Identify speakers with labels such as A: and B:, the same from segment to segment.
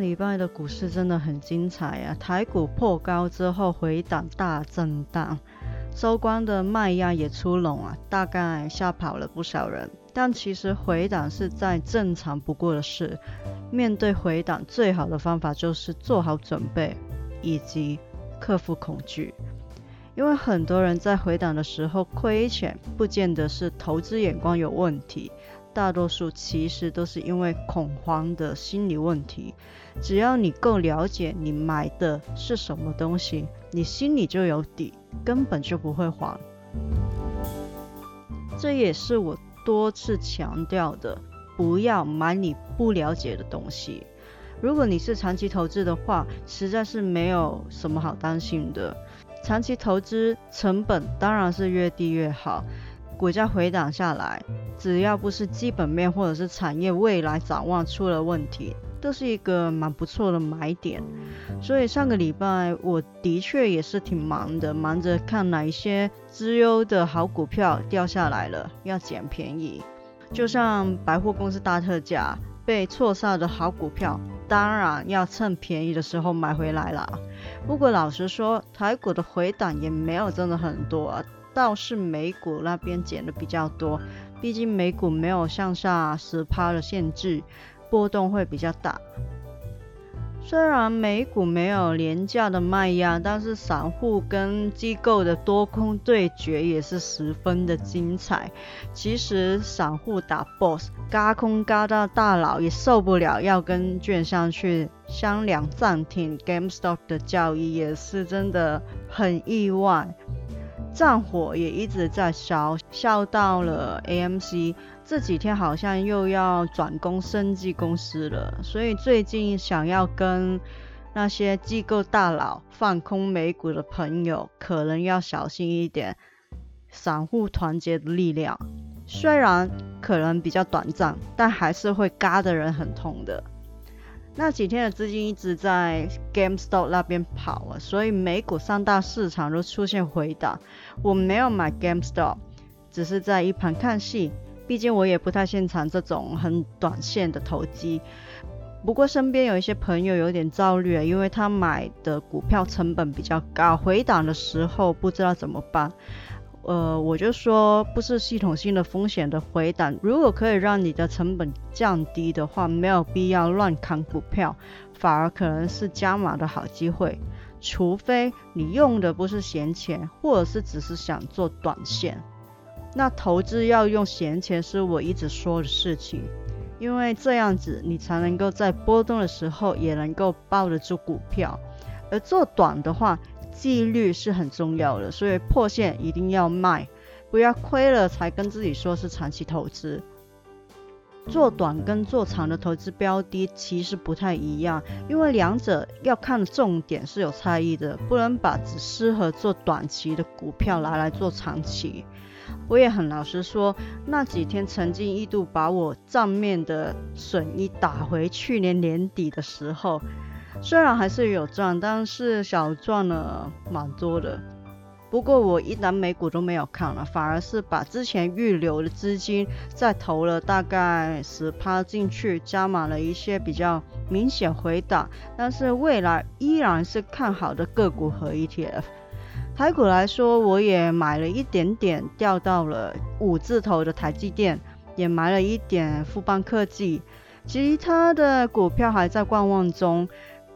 A: 礼拜的股市真的很精彩啊！台股破高之后回档大震荡，收官的卖压也出笼啊，大概吓跑了不少人。但其实回档是再正常不过的事。面对回档，最好的方法就是做好准备，以及。克服恐惧，因为很多人在回档的时候亏钱，不见得是投资眼光有问题，大多数其实都是因为恐慌的心理问题。只要你够了解你买的是什么东西，你心里就有底，根本就不会慌。这也是我多次强调的，不要买你不了解的东西。如果你是长期投资的话，实在是没有什么好担心的。长期投资成本当然是越低越好。股价回档下来，只要不是基本面或者是产业未来展望出了问题，都是一个蛮不错的买点。所以上个礼拜我的确也是挺忙的，忙着看哪一些资优的好股票掉下来了，要捡便宜。就像百货公司大特价。被错杀的好股票，当然要趁便宜的时候买回来了。不过老实说，台股的回档也没有真的很多，倒是美股那边减的比较多。毕竟美股没有向下十趴的限制，波动会比较大。虽然美股没有廉价的卖压，但是散户跟机构的多空对决也是十分的精彩。其实散户打 boss，嘎空嘎到大佬也受不了，要跟券商去商量暂停 GameStop 的交易，也是真的很意外。战火也一直在烧，烧到了 AMC。这几天好像又要转攻生技公司了，所以最近想要跟那些机构大佬放空美股的朋友，可能要小心一点。散户团结的力量，虽然可能比较短暂，但还是会嘎的人很痛的。那几天的资金一直在 GameStop 那边跑啊，所以美股三大市场都出现回档。我没有买 GameStop，只是在一旁看戏。毕竟我也不太擅长这种很短线的投机，不过身边有一些朋友有点焦虑，因为他买的股票成本比较高，回档的时候不知道怎么办。呃，我就说不是系统性的风险的回档，如果可以让你的成本降低的话，没有必要乱砍股票，反而可能是加码的好机会。除非你用的不是闲钱，或者是只是想做短线。那投资要用闲钱是我一直说的事情，因为这样子你才能够在波动的时候也能够抱得住股票。而做短的话，纪律是很重要的，所以破线一定要卖，不要亏了才跟自己说是长期投资。做短跟做长的投资标的其实不太一样，因为两者要看的重点是有差异的，不能把只适合做短期的股票拿来做长期。我也很老实说，那几天曾经一度把我账面的损益打回去年年底的时候，虽然还是有赚，但是小赚了蛮多的。不过我一单美股都没有看了，反而是把之前预留的资金再投了大概十趴进去，加码了一些比较明显回档，但是未来依然是看好的个股和 ETF。台股来说，我也买了一点点，掉到了五字头的台积电，也买了一点富邦科技，其他的股票还在观望中，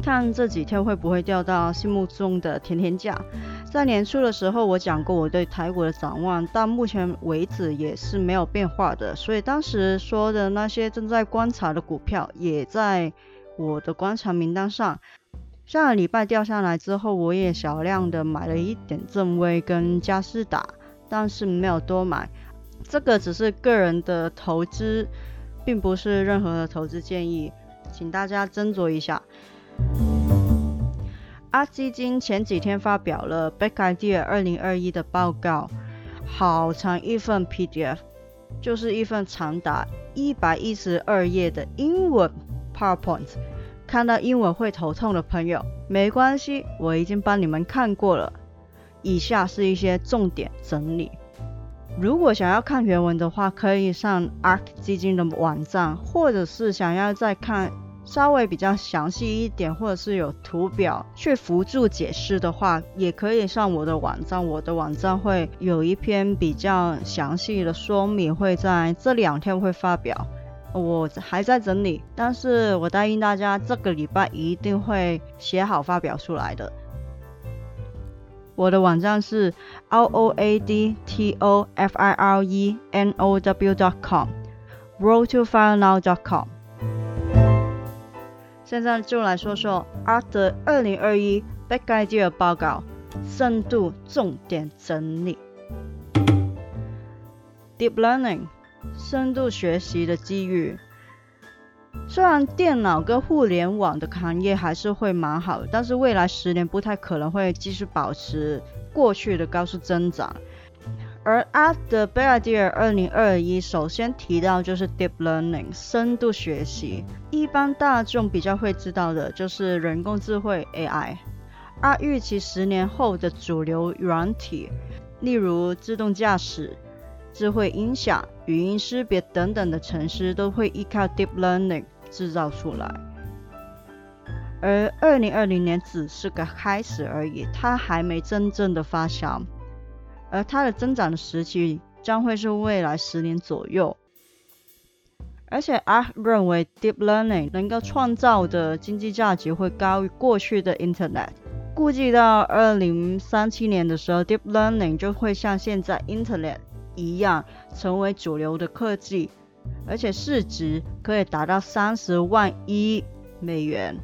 A: 看这几天会不会掉到心目中的甜甜价。在年初的时候，我讲过我对台股的展望，到目前为止也是没有变化的，所以当时说的那些正在观察的股票，也在我的观察名单上。上个礼拜掉下来之后，我也少量的买了一点正威跟嘉士达，但是没有多买。这个只是个人的投资，并不是任何的投资建议，请大家斟酌一下。阿基金前几天发表了 Back Idea 二零二一的报告，好长一份 PDF，就是一份长达一百一十二页的英文 PowerPoint。看到英文会头痛的朋友，没关系，我已经帮你们看过了。以下是一些重点整理。如果想要看原文的话，可以上 ARK 基金的网站，或者是想要再看稍微比较详细一点，或者是有图表去辅助解释的话，也可以上我的网站。我的网站会有一篇比较详细的说明，会在这两天会发表。我还在整理，但是我答应大家，这个礼拜一定会写好发表出来的。我的网站是 r o a d t o f i r e n o w dot com，road to fire now dot com。现在就来说说 Art 的二零二一 Back Idea 报告深度重点整理，Deep Learning。深度学习的机遇，虽然电脑跟互联网的行业还是会蛮好，但是未来十年不太可能会继续保持过去的高速增长。而 After Big Idea 二零二一首先提到就是 Deep Learning 深度学习，一般大众比较会知道的就是人工智慧 AI，而预期十年后的主流软体，例如自动驾驶。智慧音响、语音识别等等的程式都会依靠 Deep Learning 制造出来，而二零二零年只是个开始而已，它还没真正的发酵，而它的增长的时期将会是未来十年左右。而且阿认为 Deep Learning 能够创造的经济价值会高于过去的 Internet，估计到二零三七年的时候，Deep Learning 就会像现在 Internet。一样成为主流的科技，而且市值可以达到三十万亿美元。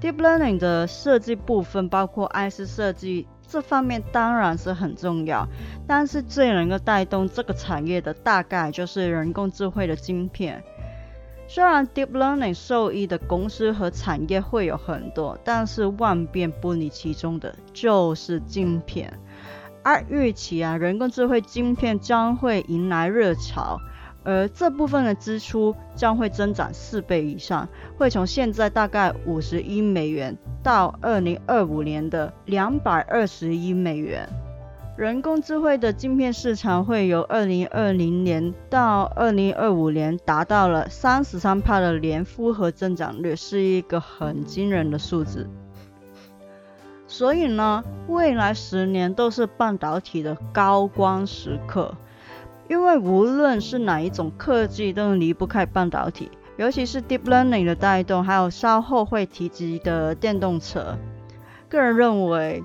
A: Deep Learning 的设计部分包括 IC 设计，这方面当然是很重要，但是最能够带动这个产业的大概就是人工智慧的晶片。虽然 Deep Learning 受益的公司和产业会有很多，但是万变不离其中的就是晶片。而预期啊，人工智慧晶片将会迎来热潮，而这部分的支出将会增长四倍以上，会从现在大概五十亿美元到二零二五年的两百二十亿美元。人工智慧的晶片市场会由二零二零年到二零二五年达到了三十三帕的年复合增长率，是一个很惊人的数字。所以呢，未来十年都是半导体的高光时刻，因为无论是哪一种科技都离不开半导体，尤其是 Deep Learning 的带动，还有稍后会提及的电动车。个人认为。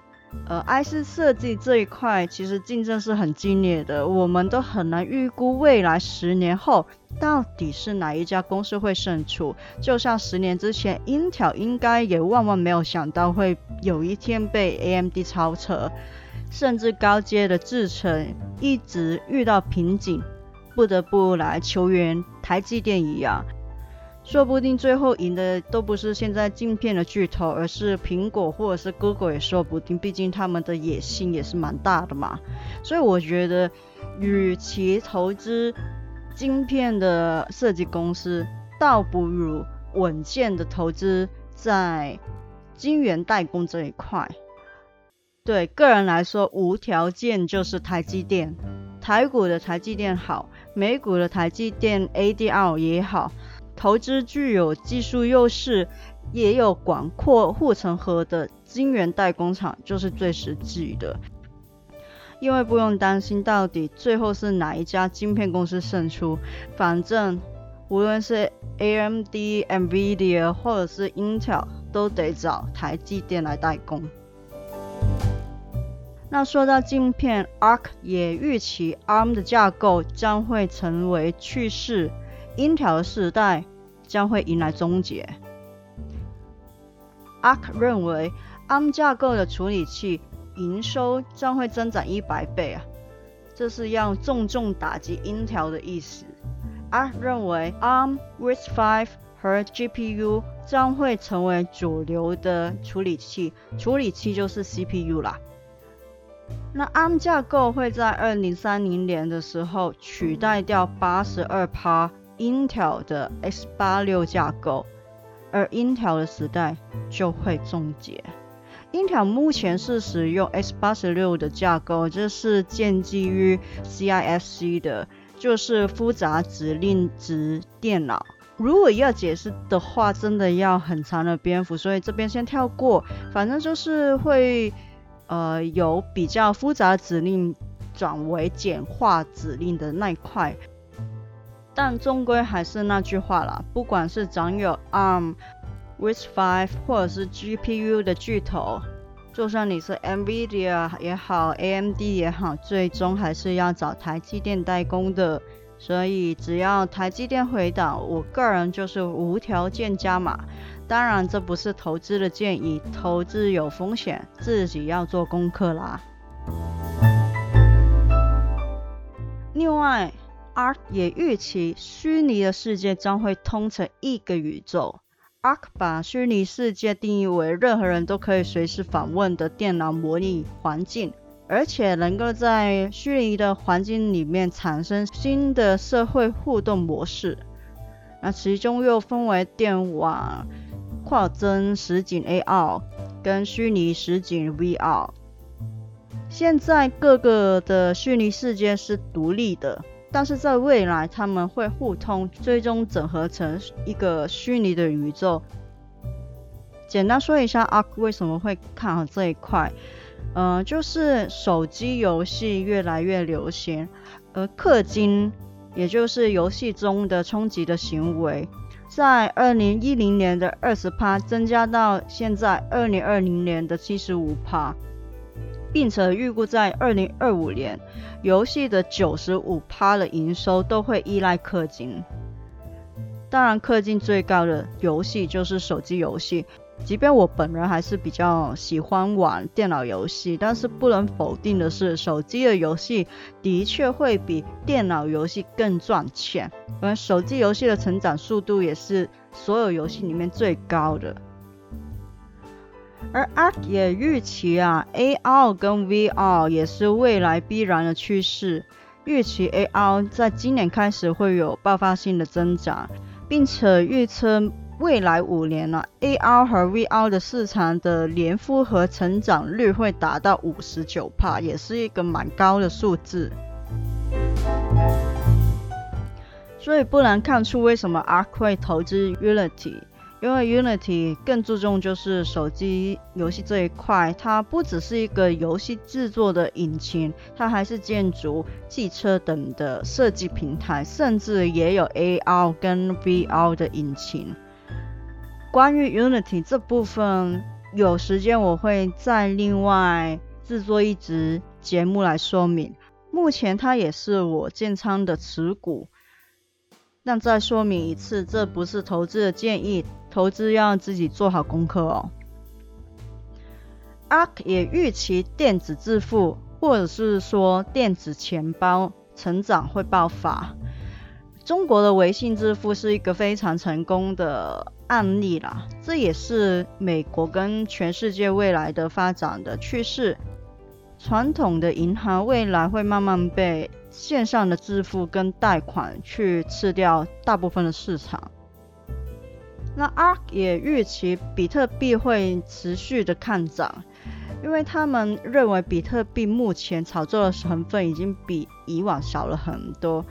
A: 呃，IC 设计这一块其实竞争是很激烈的，我们都很难预估未来十年后到底是哪一家公司会胜出。就像十年之前，Intel 应该也万万没有想到会有一天被 AMD 超车，甚至高阶的制程一直遇到瓶颈，不得不来求援台积电一样。说不定最后赢的都不是现在镜片的巨头，而是苹果或者是 Google 也说不定，毕竟他们的野心也是蛮大的嘛。所以我觉得，与其投资晶片的设计公司，倒不如稳健的投资在晶圆代工这一块。对个人来说，无条件就是台积电，台股的台积电好，美股的台积电 ADR 也好。投资具有技术优势，也有广阔护城河的晶圆代工厂就是最实际的，因为不用担心到底最后是哪一家晶片公司胜出，反正无论是 AMD、NVIDIA 或者是 Intel，都得找台积电来代工。那说到镜片，ARK 也预期 ARM 的架构将会成为趋势，Intel 的时代。将会迎来终结。ARK 认为 ARM 架构的处理器营收将会增长一百倍啊，这是要重重打击 Intel 的意思。ARK 认为 ARM RISC-V 和 GPU 将会成为主流的处理器，处理器就是 CPU 啦。那 ARM 架构会在二零三零年的时候取代掉八十二趴 Intel 的 x 八六架构，而 Intel 的时代就会终结。Intel 目前是使用 x 八十六的架构，这是建基于 CISC 的，就是复杂指令值电脑。如果要解释的话，真的要很长的篇幅，所以这边先跳过。反正就是会。呃，由比较复杂指令转为简化指令的那一块，但终归还是那句话啦，不管是长有 ARM、RISC-V 或者是 GPU 的巨头，就算你是 NVIDIA 也好，AMD 也好，最终还是要找台积电代工的。所以只要台积电回档，我个人就是无条件加码。当然，这不是投资的建议，投资有风险，自己要做功课啦。另外，ARK 也预期虚拟的世界将会通成一个宇宙。ARK 把虚拟世界定义为任何人都可以随时访问的电脑模拟环境，而且能够在虚拟的环境里面产生新的社会互动模式。那其中又分为电网。跨帧实景 AR 跟虚拟实景 VR，现在各个的虚拟世界是独立的，但是在未来他们会互通，最终整合成一个虚拟的宇宙。简单说一下，ARK 为什么会看好这一块？嗯，就是手机游戏越来越流行，而氪金，也就是游戏中的冲击的行为。在二零一零年的二十趴增加到现在二零二零年的七十五趴，并且预估在二零二五年，游戏的九十五趴的营收都会依赖氪金。当然，氪金最高的游戏就是手机游戏。即便我本人还是比较喜欢玩电脑游戏，但是不能否定的是，手机的游戏的确会比电脑游戏更赚钱，而手机游戏的成长速度也是所有游戏里面最高的。而 ARK 也预期啊，AR 跟 VR 也是未来必然的趋势，预期 AR 在今年开始会有爆发性的增长，并且预测。未来五年呢，AR 和 VR 的市场的年复合成长率会达到五十九帕，也是一个蛮高的数字。所以不难看出为什么 ARK 会投资 Unity，因为 Unity 更注重就是手机游戏这一块，它不只是一个游戏制作的引擎，它还是建筑、汽车等的设计平台，甚至也有 AR 跟 VR 的引擎。关于 Unity 这部分，有时间我会再另外制作一支节目来说明。目前它也是我建仓的持股，但再说明一次，这不是投资的建议，投资要自己做好功课哦。ARK 也预期电子支付或者是说电子钱包成长会爆发。中国的微信支付是一个非常成功的。案例啦，这也是美国跟全世界未来的发展的趋势。传统的银行未来会慢慢被线上的支付跟贷款去吃掉大部分的市场。那 ARK 也预期比特币会持续的看涨，因为他们认为比特币目前炒作的成分已经比以往少了很多，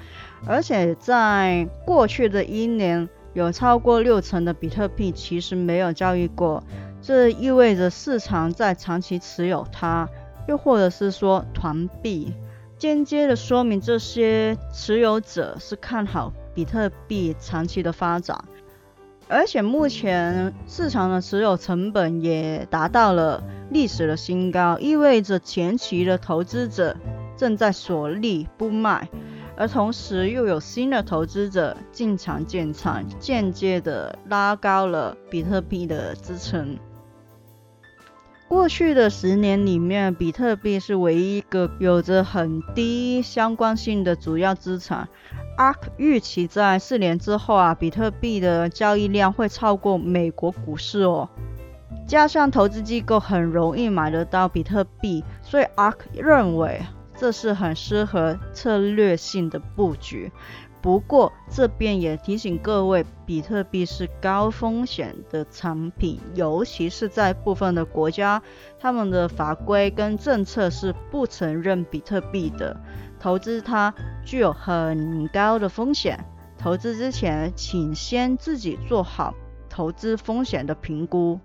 A: 而且在过去的一年。有超过六成的比特币其实没有交易过，这意味着市场在长期持有它，又或者是说团币，间接的说明这些持有者是看好比特币长期的发展。而且目前市场的持有成本也达到了历史的新高，意味着前期的投资者正在锁利不卖。而同时又有新的投资者进场建仓，间接的拉高了比特币的支撑。过去的十年里面，比特币是唯一一个有着很低相关性的主要资产。ARK 预期在四年之后啊，比特币的交易量会超过美国股市哦。加上投资机构很容易买得到比特币，所以 ARK 认为这是很适合策略性的布局。不过这边也提醒各位，比特币是高风险的产品，尤其是在部分的国家，他们的法规跟政策是不承认比特币的，投资它具有很高的风险。投资之前，请先自己做好投资风险的评估。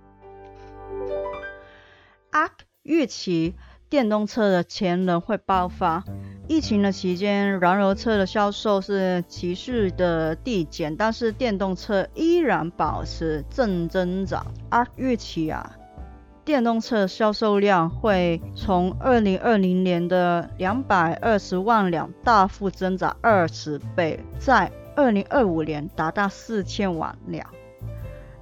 A: ARK 预期。电动车的潜能会爆发。疫情的期间，燃油车的销售是持续的递减，但是电动车依然保持正增长。啊，预期啊，电动车销售量会从二零二零年的两百二十万辆大幅增长二十倍，在二零二五年达到四千万辆。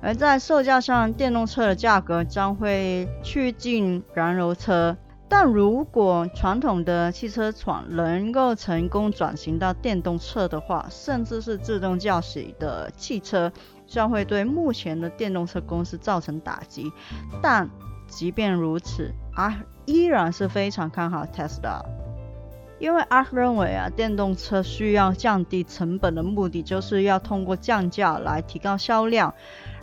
A: 而在售价上，电动车的价格将会趋近燃油车。但如果传统的汽车厂能够成功转型到电动车的话，甚至是自动驾驶的汽车，将会对目前的电动车公司造成打击。但即便如此，啊，依然是非常看好 Tesla，因为阿认为啊，电动车需要降低成本的目的，就是要通过降价来提高销量，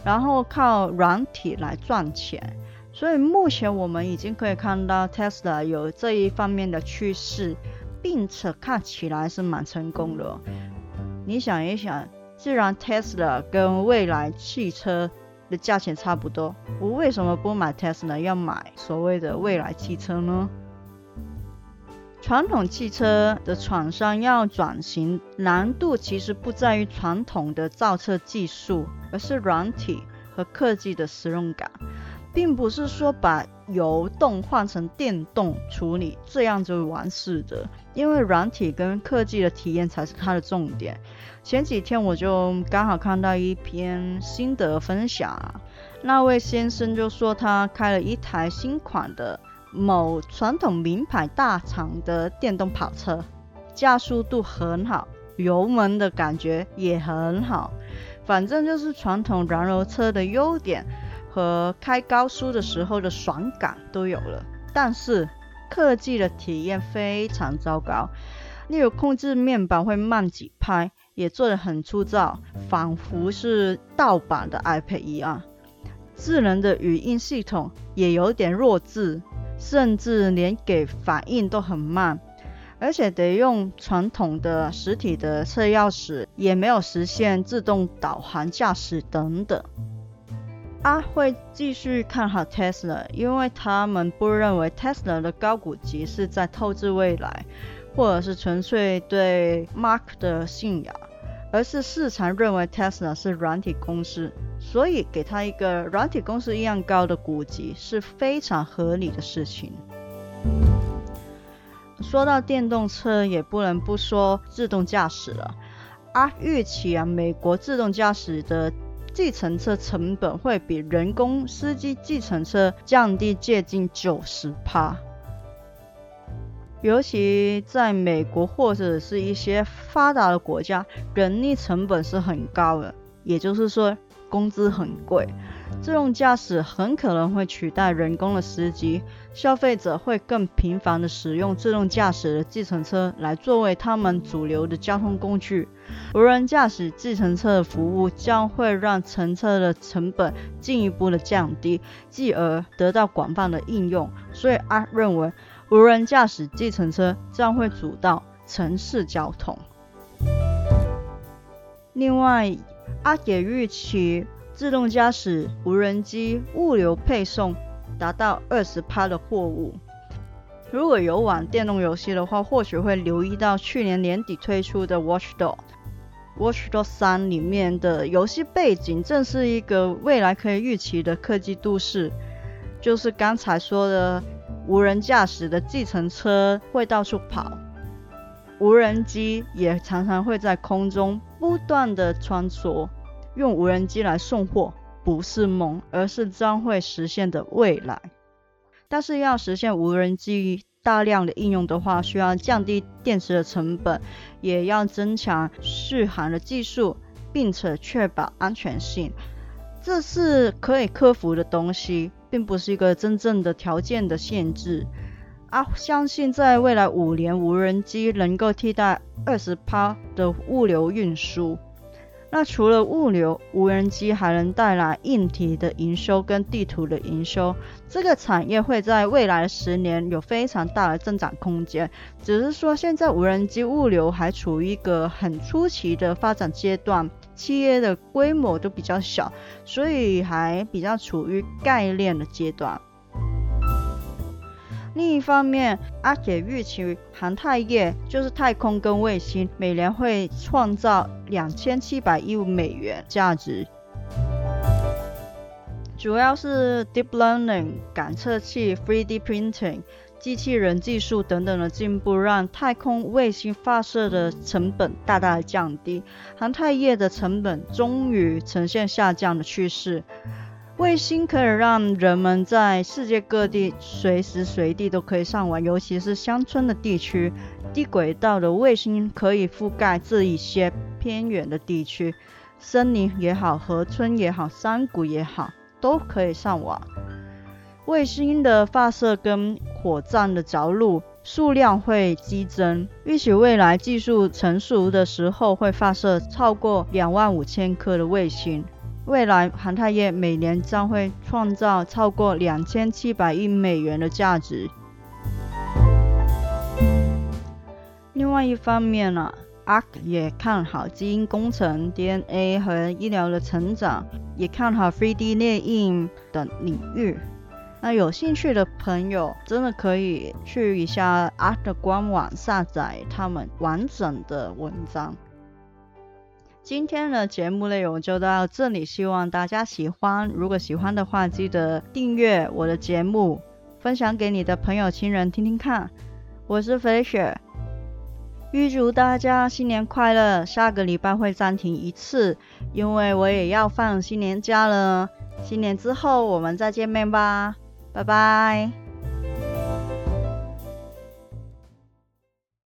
A: 然后靠软体来赚钱。所以目前我们已经可以看到 Tesla 有这一方面的趋势，并且看起来是蛮成功的。你想一想，既然 Tesla 跟未来汽车的价钱差不多，我为什么不买 Tesla，要买所谓的未来汽车呢？传统汽车的厂商要转型，难度其实不在于传统的造车技术，而是软体和科技的使用感。并不是说把油动换成电动处理，这样就完事的。因为软体跟科技的体验才是它的重点。前几天我就刚好看到一篇心得分享，那位先生就说他开了一台新款的某传统名牌大厂的电动跑车，加速度很好，油门的感觉也很好，反正就是传统燃油车的优点。和开高速的时候的爽感都有了，但是科技的体验非常糟糕。例如控制面板会慢几拍，也做得很粗糙，仿佛是盗版的 iPad 一样。智能的语音系统也有点弱智，甚至连给反应都很慢，而且得用传统的实体的车钥匙，也没有实现自动导航驾驶等等。阿会继续看好 Tesla，因为他们不认为 Tesla 的高股息是在透支未来，或者是纯粹对 Mark 的信仰，而是市场认为 Tesla 是软体公司，所以给他一个软体公司一样高的股息是非常合理的事情。说到电动车，也不能不说自动驾驶了。阿预期啊，美国自动驾驶的。计程车成本会比人工司机计程车降低接近九十趴，尤其在美国或者是一些发达的国家，人力成本是很高的，也就是说工资很贵。自动驾驶很可能会取代人工的司机，消费者会更频繁的使用自动驾驶的计程车来作为他们主流的交通工具。无人驾驶计程车的服务将会让乘车的成本进一步的降低，继而得到广泛的应用。所以阿认为无人驾驶计程车将会主导城市交通。另外，阿也预期。自动驾驶无人机物流配送达到二十趴的货物。如果有玩电动游戏的话，或许会留意到去年年底推出的《Watch Dog》。《Watch Dogs 三》里面的游戏背景正是一个未来可以预期的科技都市，就是刚才说的无人驾驶的计程车会到处跑，无人机也常常会在空中不断的穿梭。用无人机来送货不是梦，而是将会实现的未来。但是要实现无人机大量的应用的话，需要降低电池的成本，也要增强续航的技术，并且确保安全性。这是可以克服的东西，并不是一个真正的条件的限制。啊，相信在未来五年，无人机能够替代二十趴的物流运输。那除了物流，无人机还能带来硬体的营收跟地图的营收。这个产业会在未来十年有非常大的增长空间。只是说，现在无人机物流还处于一个很初期的发展阶段，企业的规模都比较小，所以还比较处于概念的阶段。另一方面，阿也预期航太业就是太空跟卫星，每年会创造两千七百亿美元价值，主要是 deep learning 感测器、3D printing、机器人技术等等的进步，让太空卫星发射的成本大大降低，航太业的成本终于呈现下降的趋势。卫星可以让人们在世界各地随时随地都可以上网，尤其是乡村的地区，低轨道的卫星可以覆盖这一些偏远的地区，森林也好，河村也好，山谷也好，都可以上网。卫星的发射跟火箭的着陆数量会激增，预计未来技术成熟的时候会发射超过两万五千颗的卫星。未来航太业每年将会创造超过两千七百亿美元的价值。另外一方面呢，ARK 也看好基因工程、DNA 和医疗的成长，也看好 3D 列印等领域。那有兴趣的朋友，真的可以去一下 ARK 的官网下载他们完整的文章。今天的节目内容就到这里，希望大家喜欢。如果喜欢的话，记得订阅我的节目，分享给你的朋友、亲人听听看。我是飞雪，预祝大家新年快乐。下个礼拜会暂停一次，因为我也要放新年假了。新年之后我们再见面吧，拜拜。